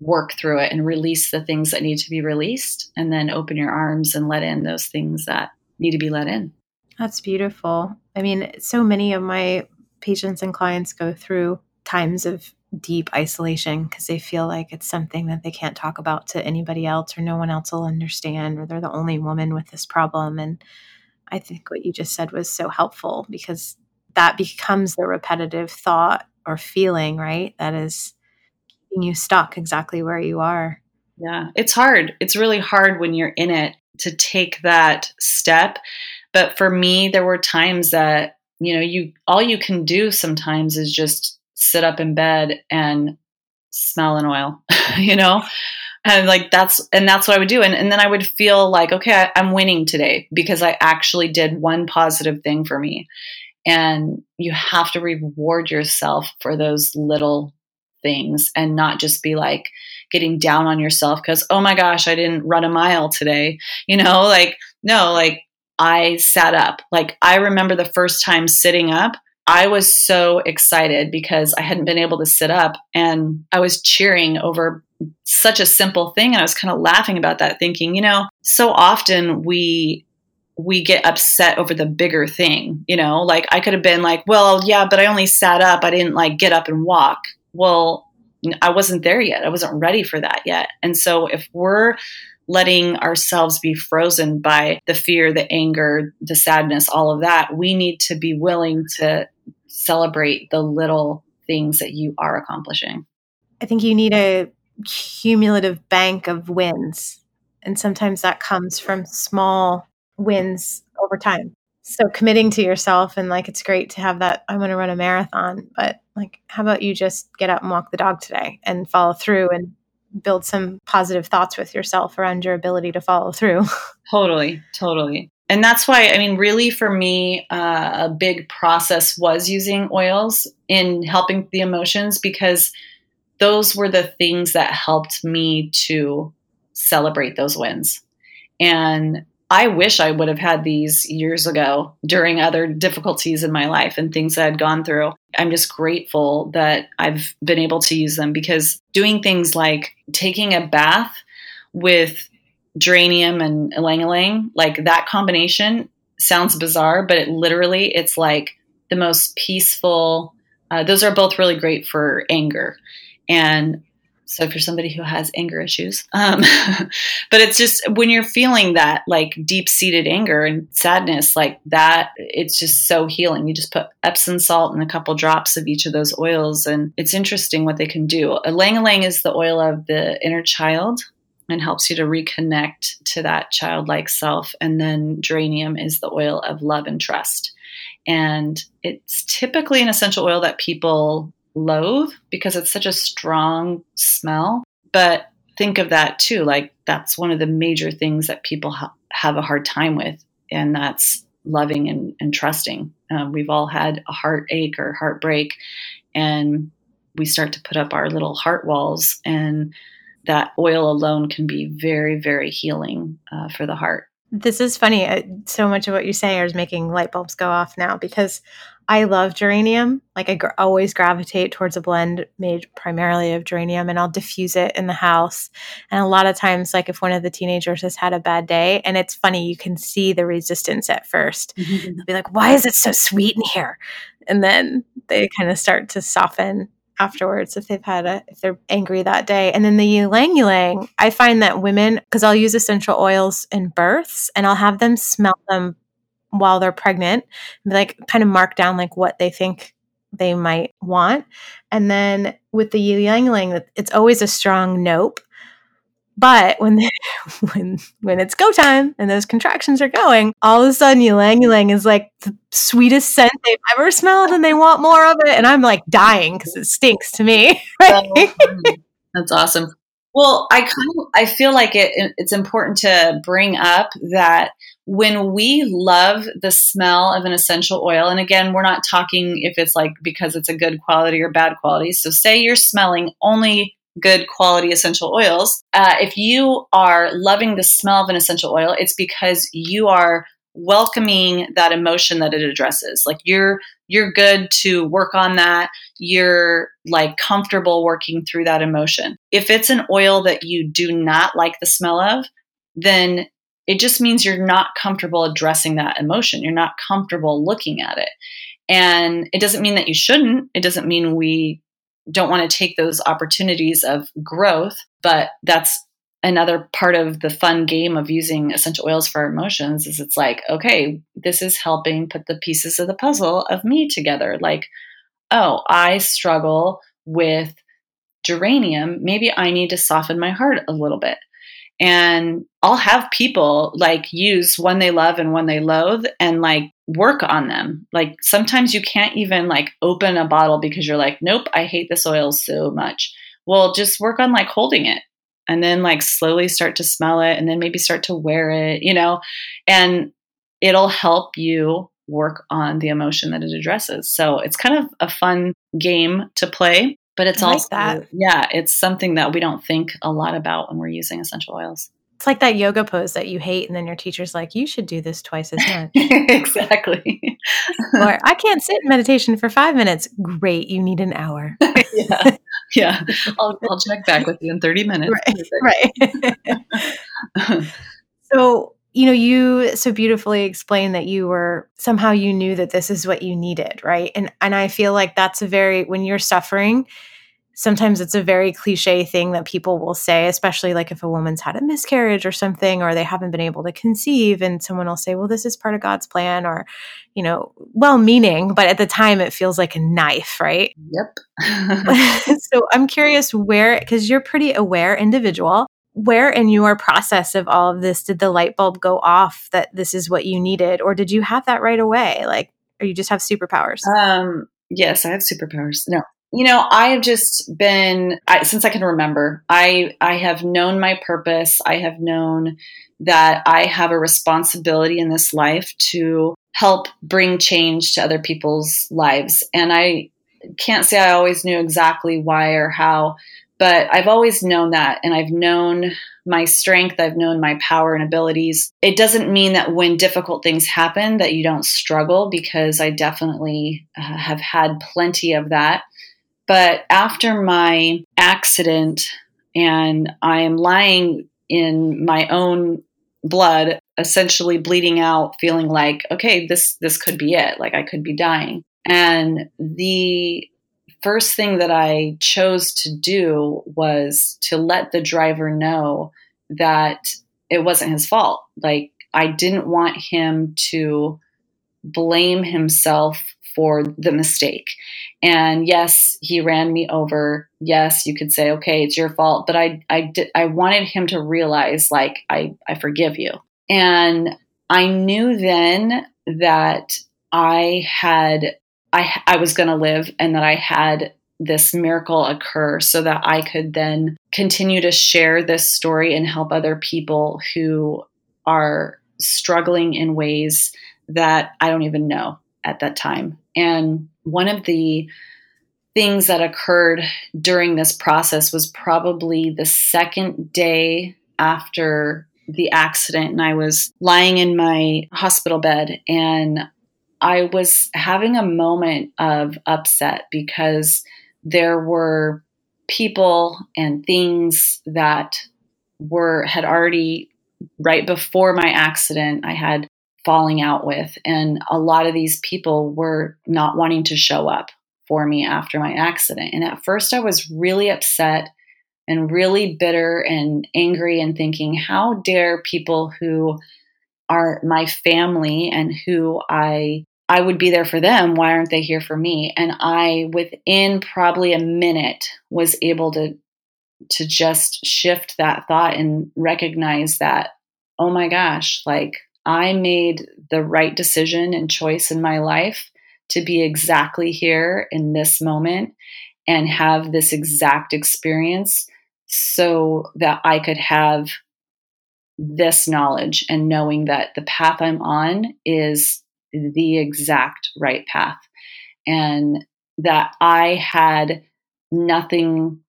work through it and release the things that need to be released and then open your arms and let in those things that need to be let in. That's beautiful. I mean, so many of my patients and clients go through times of deep isolation because they feel like it's something that they can't talk about to anybody else or no one else will understand or they're the only woman with this problem and I think what you just said was so helpful because that becomes the repetitive thought or feeling, right? That is keeping you stuck exactly where you are. Yeah, it's hard. It's really hard when you're in it to take that step. But for me, there were times that, you know, you all you can do sometimes is just sit up in bed and smell an oil, you know? And like that's and that's what I would do. And, and then I would feel like, okay, I, I'm winning today because I actually did one positive thing for me. And you have to reward yourself for those little things and not just be like getting down on yourself because, oh my gosh, I didn't run a mile today. You know, like, no, like I sat up. Like, I remember the first time sitting up. I was so excited because I hadn't been able to sit up and I was cheering over such a simple thing and I was kind of laughing about that thinking, you know, so often we we get upset over the bigger thing, you know, like I could have been like, well, yeah, but I only sat up. I didn't like get up and walk well, I wasn't there yet. I wasn't ready for that yet. And so if we're letting ourselves be frozen by the fear, the anger, the sadness, all of that, we need to be willing to celebrate the little things that you are accomplishing. I think you need a cumulative bank of wins. And sometimes that comes from small wins over time so committing to yourself and like it's great to have that i want to run a marathon but like how about you just get up and walk the dog today and follow through and build some positive thoughts with yourself around your ability to follow through totally totally and that's why i mean really for me uh, a big process was using oils in helping the emotions because those were the things that helped me to celebrate those wins and I wish I would have had these years ago during other difficulties in my life and things that I'd gone through. I'm just grateful that I've been able to use them because doing things like taking a bath with geranium and ylang ylang, like that combination sounds bizarre, but it literally, it's like the most peaceful. Uh, those are both really great for anger. And so if you're somebody who has anger issues, um, but it's just when you're feeling that like deep seated anger and sadness, like that, it's just so healing. You just put Epsom salt and a couple drops of each of those oils, and it's interesting what they can do. Ylang ylang is the oil of the inner child and helps you to reconnect to that childlike self. And then geranium is the oil of love and trust. And it's typically an essential oil that people loathe because it's such a strong smell. But think of that too. Like, that's one of the major things that people ha- have a hard time with, and that's loving and, and trusting. Um, we've all had a heartache or heartbreak, and we start to put up our little heart walls, and that oil alone can be very, very healing uh, for the heart. This is funny. Uh, so much of what you say is making light bulbs go off now because I love geranium. Like I gr- always gravitate towards a blend made primarily of geranium and I'll diffuse it in the house. And a lot of times like if one of the teenagers has had a bad day and it's funny you can see the resistance at 1st they They'll be like, "Why is it so sweet in here?" And then they kind of start to soften afterwards if they've had a if they're angry that day. And then the ylang ylang, I find that women because I'll use essential oils in births and I'll have them smell them while they're pregnant, like kind of mark down like what they think they might want. And then with the ylang ylang, it's always a strong nope. But when when when it's go time and those contractions are going, all of a sudden ylang ylang is like the sweetest scent they've ever smelled, and they want more of it, and I'm like dying because it stinks to me. Oh, right? Mm. That's awesome. Well, I kind of I feel like it it's important to bring up that when we love the smell of an essential oil, and again, we're not talking if it's like because it's a good quality or bad quality. So, say you're smelling only good quality essential oils. Uh, if you are loving the smell of an essential oil, it's because you are welcoming that emotion that it addresses. Like you're you're good to work on that. You're like comfortable working through that emotion. If it's an oil that you do not like the smell of, then it just means you're not comfortable addressing that emotion. You're not comfortable looking at it. And it doesn't mean that you shouldn't. It doesn't mean we don't want to take those opportunities of growth, but that's another part of the fun game of using essential oils for emotions is it's like, okay, this is helping put the pieces of the puzzle of me together. Like, oh, I struggle with geranium. Maybe I need to soften my heart a little bit. And I'll have people like use one they love and one they loathe and like work on them. Like sometimes you can't even like open a bottle because you're like, nope, I hate this oil so much. Well, just work on like holding it and then like slowly start to smell it and then maybe start to wear it, you know, and it'll help you work on the emotion that it addresses. So it's kind of a fun game to play, but it's I like also, that. yeah, it's something that we don't think a lot about when we're using essential oils. It's like that yoga pose that you hate, and then your teacher's like, "You should do this twice as much." exactly. or I can't sit in meditation for five minutes. Great, you need an hour. yeah, yeah. I'll, I'll check back with you in thirty minutes. Right. right. so you know, you so beautifully explained that you were somehow you knew that this is what you needed, right? And and I feel like that's a very when you're suffering sometimes it's a very cliche thing that people will say, especially like if a woman's had a miscarriage or something, or they haven't been able to conceive, and someone will say, Well, this is part of God's plan, or, you know, well meaning, but at the time it feels like a knife, right? Yep. so I'm curious where, because you're pretty aware individual. Where in your process of all of this did the light bulb go off that this is what you needed, or did you have that right away? Like, or you just have superpowers? Um, yes, I have superpowers. No, you know, I have just been I, since I can remember. I I have known my purpose. I have known that I have a responsibility in this life to help bring change to other people's lives. And I can't say I always knew exactly why or how, but I've always known that and I've known my strength, I've known my power and abilities. It doesn't mean that when difficult things happen that you don't struggle because I definitely uh, have had plenty of that. But after my accident, and I am lying in my own blood, essentially bleeding out, feeling like, okay, this this could be it. Like I could be dying. And the first thing that I chose to do was to let the driver know that it wasn't his fault. Like I didn't want him to blame himself for the mistake. And yes, he ran me over. Yes, you could say, okay, it's your fault. But I, I, did, I wanted him to realize, like, I, I forgive you. And I knew then that I had, I, I was going to live and that I had this miracle occur so that I could then continue to share this story and help other people who are struggling in ways that I don't even know at that time. And one of the things that occurred during this process was probably the second day after the accident and I was lying in my hospital bed and I was having a moment of upset because there were people and things that were had already right before my accident I had falling out with. And a lot of these people were not wanting to show up for me after my accident. And at first, I was really upset and really bitter and angry and thinking, how dare people who are my family and who I I would be there for them. Why aren't they here for me? And I, within probably a minute, was able to to just shift that thought and recognize that, oh my gosh, like I made the right decision and choice in my life to be exactly here in this moment and have this exact experience so that I could have this knowledge and knowing that the path I'm on is the exact right path. And that I had nothing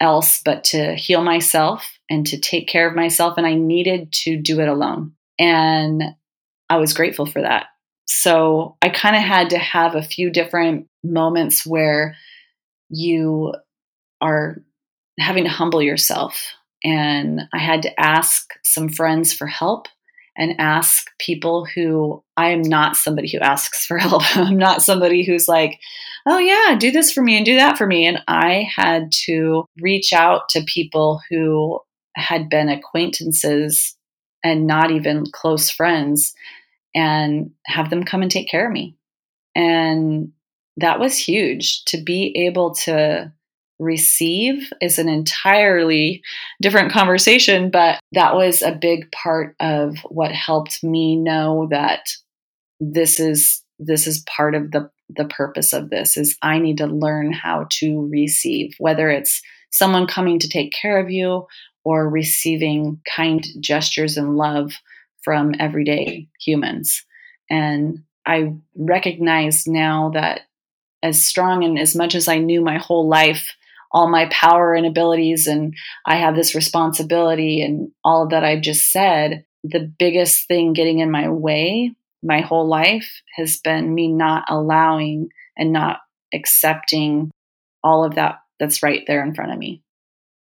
else but to heal myself and to take care of myself and I needed to do it alone and I was grateful for that so I kind of had to have a few different moments where you are having to humble yourself. And I had to ask some friends for help and ask people who I am not somebody who asks for help. I'm not somebody who's like, oh, yeah, do this for me and do that for me. And I had to reach out to people who had been acquaintances and not even close friends and have them come and take care of me. And that was huge to be able to receive is an entirely different conversation, but that was a big part of what helped me know that this is this is part of the the purpose of this is I need to learn how to receive whether it's someone coming to take care of you or receiving kind gestures and love from everyday humans. And I recognize now that as strong and as much as I knew my whole life, all my power and abilities, and I have this responsibility and all of that I've just said, the biggest thing getting in my way my whole life has been me not allowing and not accepting all of that that's right there in front of me.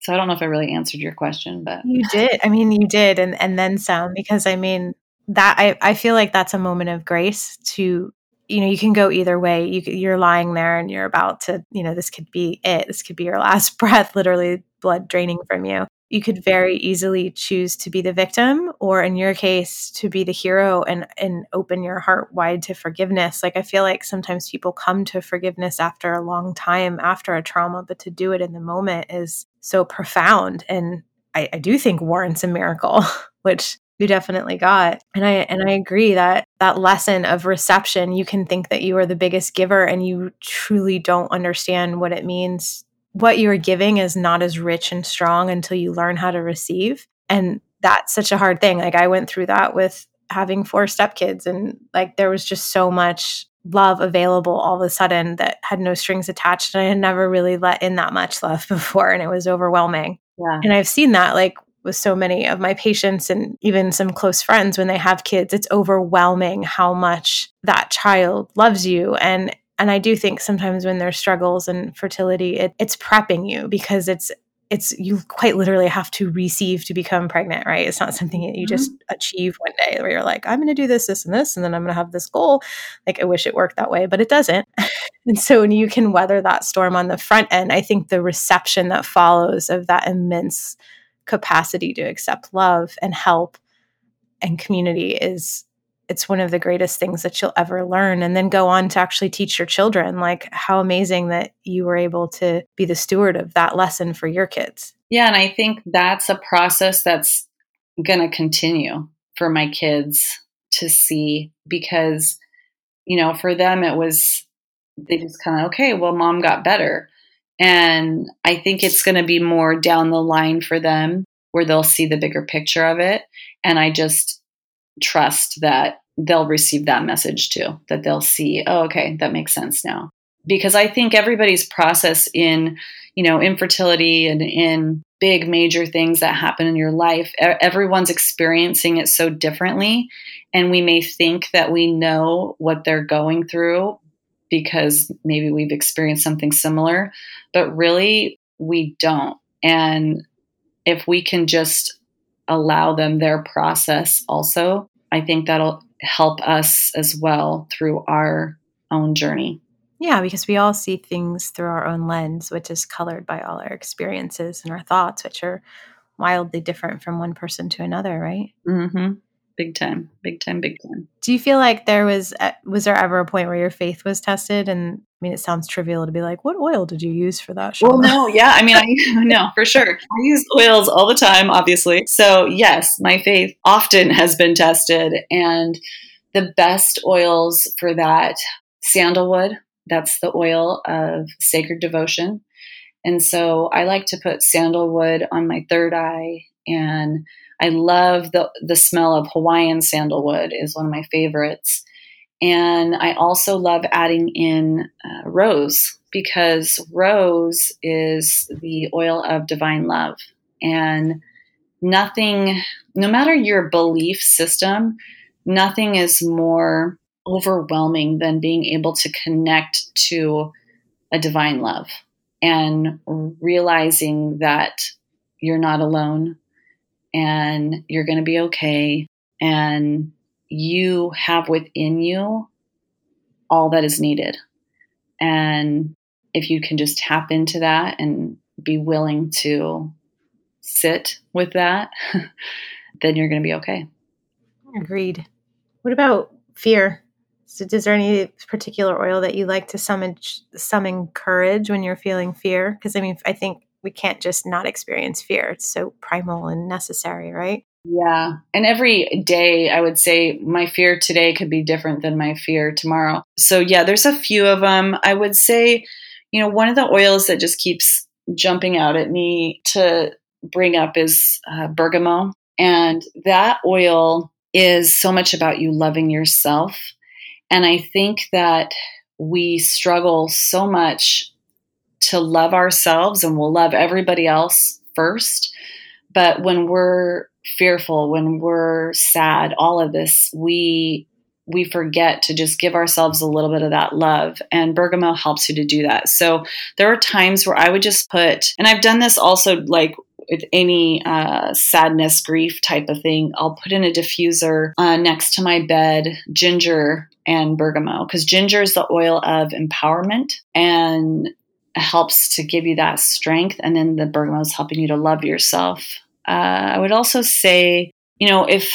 So I don't know if I really answered your question, but you did. I mean, you did, and and then some. Because I mean, that I I feel like that's a moment of grace to you know you can go either way. You you're lying there and you're about to you know this could be it. This could be your last breath, literally blood draining from you you could very easily choose to be the victim or in your case to be the hero and and open your heart wide to forgiveness. Like i feel like sometimes people come to forgiveness after a long time after a trauma but to do it in the moment is so profound. And i, I do think warrants a miracle which you definitely got. And i and i agree that that lesson of reception you can think that you are the biggest giver and you truly don't understand what it means what you're giving is not as rich and strong until you learn how to receive. And that's such a hard thing. Like I went through that with having four stepkids and like there was just so much love available all of a sudden that had no strings attached and I had never really let in that much love before and it was overwhelming. Yeah. And I've seen that like with so many of my patients and even some close friends when they have kids it's overwhelming how much that child loves you and and I do think sometimes when there's struggles and fertility, it, it's prepping you because it's it's you quite literally have to receive to become pregnant, right? It's not something that you mm-hmm. just achieve one day where you're like, I'm going to do this, this, and this, and then I'm going to have this goal. Like I wish it worked that way, but it doesn't. and so when you can weather that storm on the front end, I think the reception that follows of that immense capacity to accept love and help and community is it's one of the greatest things that you'll ever learn and then go on to actually teach your children like how amazing that you were able to be the steward of that lesson for your kids. Yeah and i think that's a process that's going to continue for my kids to see because you know for them it was they just kind of okay well mom got better. And i think it's going to be more down the line for them where they'll see the bigger picture of it and i just trust that they'll receive that message too, that they'll see, oh, okay, that makes sense now. Because I think everybody's process in, you know, infertility and in big major things that happen in your life, everyone's experiencing it so differently. And we may think that we know what they're going through because maybe we've experienced something similar, but really we don't. And if we can just allow them their process also, I think that'll help us as well through our own journey. Yeah, because we all see things through our own lens, which is colored by all our experiences and our thoughts, which are wildly different from one person to another, right? Mm-hmm. Big time, big time, big time. Do you feel like there was uh, was there ever a point where your faith was tested and I mean, it sounds trivial to be like, "What oil did you use for that?" Well, no, yeah, I mean, I no for sure. I use oils all the time, obviously. So yes, my faith often has been tested, and the best oils for that sandalwood. That's the oil of sacred devotion. And so I like to put sandalwood on my third eye and I love the the smell of Hawaiian sandalwood is one of my favorites. And I also love adding in uh, rose because rose is the oil of divine love. And nothing, no matter your belief system, nothing is more overwhelming than being able to connect to a divine love and realizing that you're not alone and you're going to be okay and you have within you all that is needed. And if you can just tap into that and be willing to sit with that, then you're going to be okay. Agreed. What about fear? So, is there any particular oil that you like to summon summon courage when you're feeling fear? Because I mean, I think we can't just not experience fear. It's so primal and necessary, right? Yeah. And every day, I would say my fear today could be different than my fear tomorrow. So, yeah, there's a few of them. I would say, you know, one of the oils that just keeps jumping out at me to bring up is uh, bergamot. And that oil is so much about you loving yourself. And I think that we struggle so much to love ourselves and we'll love everybody else first. But when we're fearful, when we're sad, all of this, we we forget to just give ourselves a little bit of that love. And bergamot helps you to do that. So there are times where i would just put and i've done this also like with any uh, sadness grief type of thing i'll put in a diffuser uh, next to my bed ginger and bergamot because ginger is the oil of empowerment. And helps to give you that strength. And then the bergamot is helping you to love yourself. Uh, I would also say, you know, if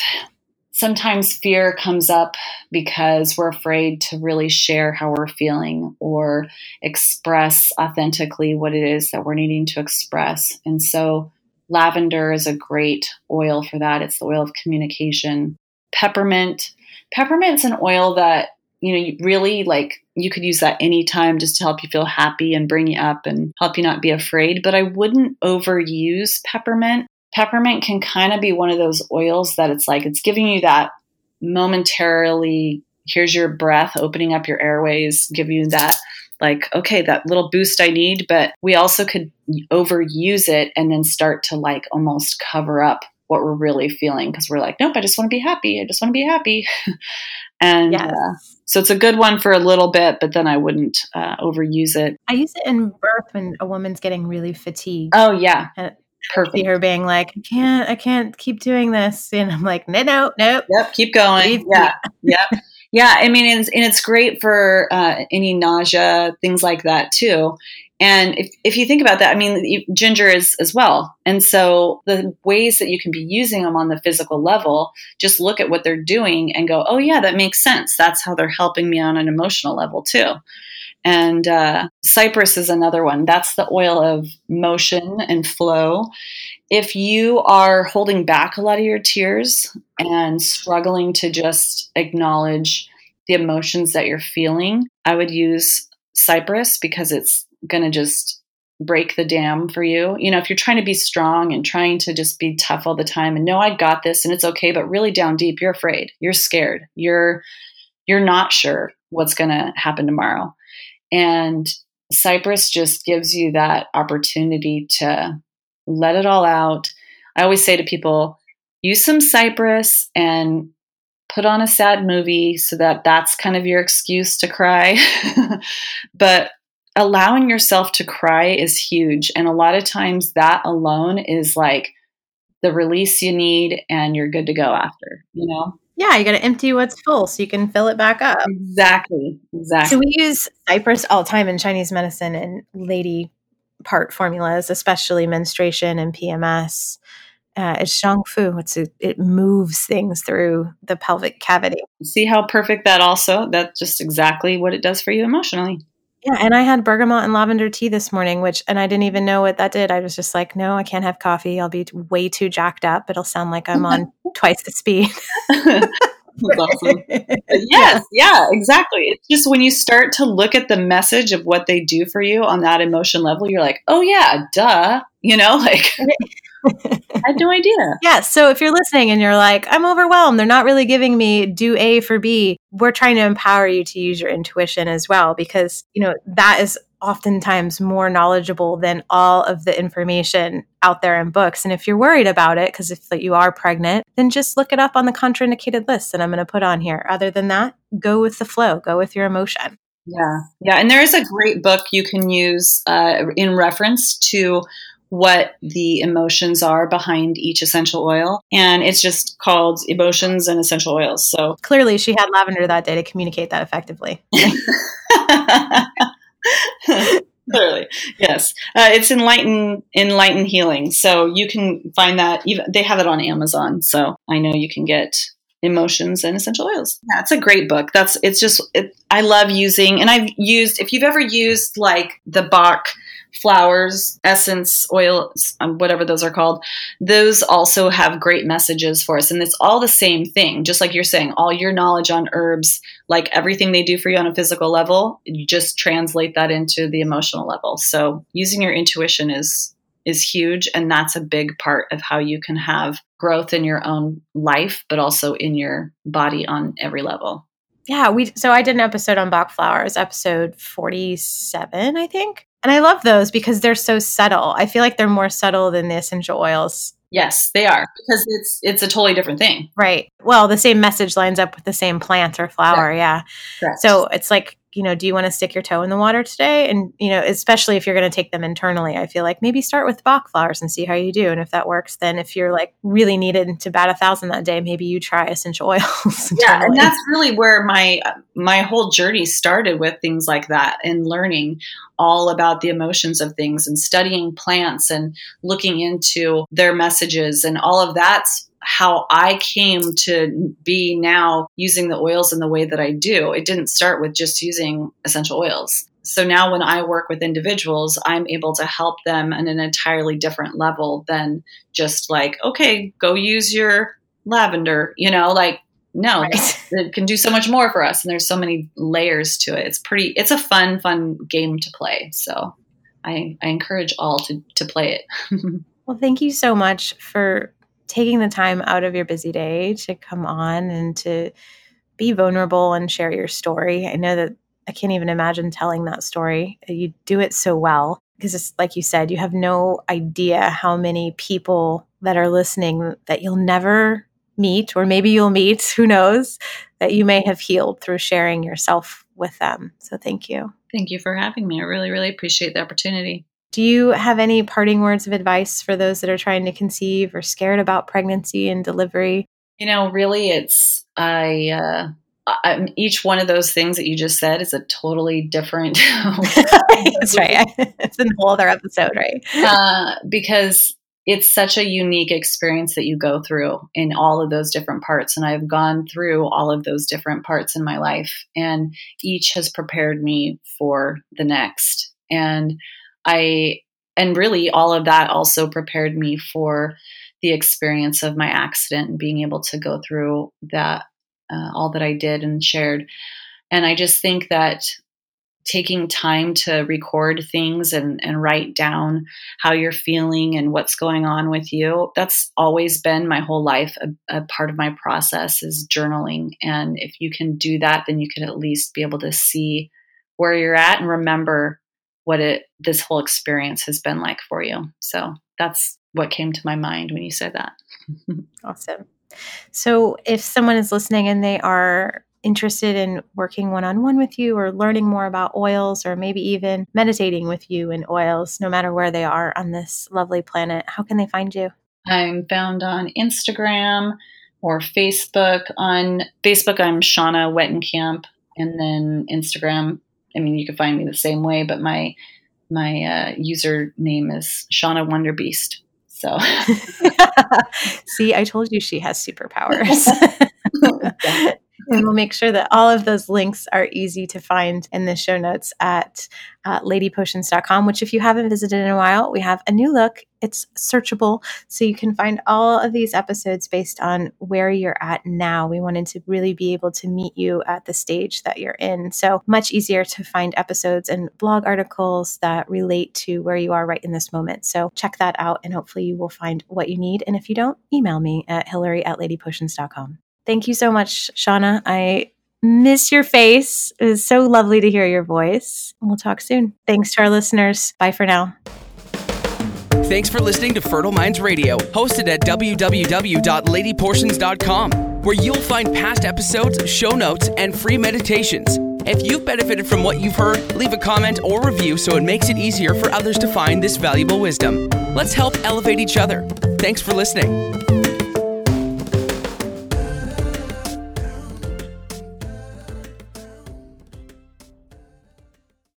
sometimes fear comes up because we're afraid to really share how we're feeling or express authentically what it is that we're needing to express. And so lavender is a great oil for that. It's the oil of communication. Peppermint. Peppermint's an oil that you know, you really like you could use that anytime just to help you feel happy and bring you up and help you not be afraid. But I wouldn't overuse peppermint. Peppermint can kind of be one of those oils that it's like it's giving you that momentarily, here's your breath opening up your airways, give you that like, okay, that little boost I need. But we also could overuse it and then start to like almost cover up what we're really feeling because we're like, nope, I just want to be happy. I just want to be happy. and yes. uh, so it's a good one for a little bit, but then I wouldn't uh, overuse it. I use it in birth when a woman's getting really fatigued. Oh yeah. And Perfect. her being like, I can't, I can't keep doing this. And I'm like, no, no, no. Yep. Keep going. Leave yeah. yep. Yeah. I mean, it's, and it's great for uh, any nausea, things like that too. And if, if you think about that, I mean, ginger is as well. And so the ways that you can be using them on the physical level, just look at what they're doing and go, oh, yeah, that makes sense. That's how they're helping me on an emotional level too. And uh, cypress is another one. That's the oil of motion and flow. If you are holding back a lot of your tears and struggling to just acknowledge the emotions that you're feeling, I would use cypress because it's going to just break the dam for you. You know, if you're trying to be strong and trying to just be tough all the time and no, I got this and it's okay, but really down deep, you're afraid. You're scared. You're you're not sure what's going to happen tomorrow. And Cypress just gives you that opportunity to let it all out. I always say to people, use some Cypress and put on a sad movie so that that's kind of your excuse to cry. but allowing yourself to cry is huge. And a lot of times that alone is like the release you need and you're good to go after, you know? Yeah, you got to empty what's full so you can fill it back up. Exactly. Exactly. So we use cypress all the time in Chinese medicine and lady part formulas, especially menstruation and PMS. Uh, it's xiang fu. It's a, it moves things through the pelvic cavity. See how perfect that also. That's just exactly what it does for you emotionally. Yeah, and I had bergamot and lavender tea this morning, which, and I didn't even know what that did. I was just like, no, I can't have coffee. I'll be way too jacked up. It'll sound like I'm on twice the speed. awesome. yes, yeah, exactly. It's just when you start to look at the message of what they do for you on that emotion level, you're like, oh, yeah, duh. You know, like I had no idea. Yeah. So if you're listening and you're like, I'm overwhelmed, they're not really giving me do A for B, we're trying to empower you to use your intuition as well, because, you know, that is oftentimes more knowledgeable than all of the information out there in books. And if you're worried about it, because if you are pregnant, then just look it up on the contraindicated list that I'm going to put on here. Other than that, go with the flow, go with your emotion. Yeah. Yeah. And there is a great book you can use uh, in reference to what the emotions are behind each essential oil. And it's just called Emotions and Essential Oils. So clearly, she had lavender that day to communicate that effectively. Clearly, yes. Uh, it's enlighten enlighten healing. So you can find that. Even they have it on Amazon. So I know you can get emotions and essential oils. Yeah, it's a great book. That's it's just it, I love using, and I've used. If you've ever used like the Bach flowers, essence, oil, um, whatever those are called, those also have great messages for us. And it's all the same thing, just like you're saying, all your knowledge on herbs, like everything they do for you on a physical level, you just translate that into the emotional level. So using your intuition is is huge and that's a big part of how you can have growth in your own life but also in your body on every level yeah we so i did an episode on bach flowers episode 47 i think and I love those because they're so subtle. I feel like they're more subtle than the essential oils. Yes, they are because it's it's a totally different thing. Right. Well, the same message lines up with the same plant or flower. Correct. Yeah. Correct. So it's like you know, do you want to stick your toe in the water today? And, you know, especially if you're going to take them internally, I feel like maybe start with Bach flowers and see how you do. And if that works, then if you're like really needed to bat a thousand that day, maybe you try essential oils. yeah. And that's really where my, my whole journey started with things like that and learning all about the emotions of things and studying plants and looking into their messages and all of that's how I came to be now using the oils in the way that I do. It didn't start with just using essential oils. So now when I work with individuals, I'm able to help them on an entirely different level than just like, okay, go use your lavender, you know, like no, right. it can do so much more for us. And there's so many layers to it. It's pretty, it's a fun, fun game to play. So I, I encourage all to, to play it. well, thank you so much for taking the time out of your busy day to come on and to be vulnerable and share your story. I know that I can't even imagine telling that story. You do it so well because it's like you said, you have no idea how many people that are listening that you'll never meet, or maybe you'll meet, who knows, that you may have healed through sharing yourself with them. So thank you. Thank you for having me. I really, really appreciate the opportunity. Do you have any parting words of advice for those that are trying to conceive or scared about pregnancy and delivery? You know, really, it's I. Uh, I, each one of those things that you just said is a totally different. That's right. it's a whole other episode, right? Uh, because it's such a unique experience that you go through in all of those different parts. And I've gone through all of those different parts in my life, and each has prepared me for the next. And I, and really all of that also prepared me for the experience of my accident and being able to go through that, uh, all that I did and shared. And I just think that taking time to record things and, and write down how you're feeling and what's going on with you that's always been my whole life a, a, part of my process is journaling and if you can do that then you can at least be able to see where you're at and remember what it this whole experience has been like for you. So that's what came to my mind when you said that. awesome. So if someone is listening and they are interested in working one on one with you or learning more about oils or maybe even meditating with you in oils, no matter where they are on this lovely planet, how can they find you? I'm found on Instagram or Facebook. On Facebook, I'm Shauna Wettenkamp, and then Instagram, I mean, you can find me the same way, but my my uh, username is Shauna Wonderbeast. So, see, I told you she has superpowers. and we'll make sure that all of those links are easy to find in the show notes at uh, ladypotions.com, which, if you haven't visited in a while, we have a new look. It's searchable, so you can find all of these episodes based on where you're at now. We wanted to really be able to meet you at the stage that you're in. So much easier to find episodes and blog articles that relate to where you are right in this moment. So check that out, and hopefully, you will find what you need. And if you don't, email me at hillary at ladypotions.com. Thank you so much, Shauna. I miss your face. It was so lovely to hear your voice. We'll talk soon. Thanks to our listeners. Bye for now. Thanks for listening to Fertile Minds Radio, hosted at www.ladypotions.com, where you'll find past episodes, show notes, and free meditations. If you've benefited from what you've heard, leave a comment or review so it makes it easier for others to find this valuable wisdom. Let's help elevate each other. Thanks for listening.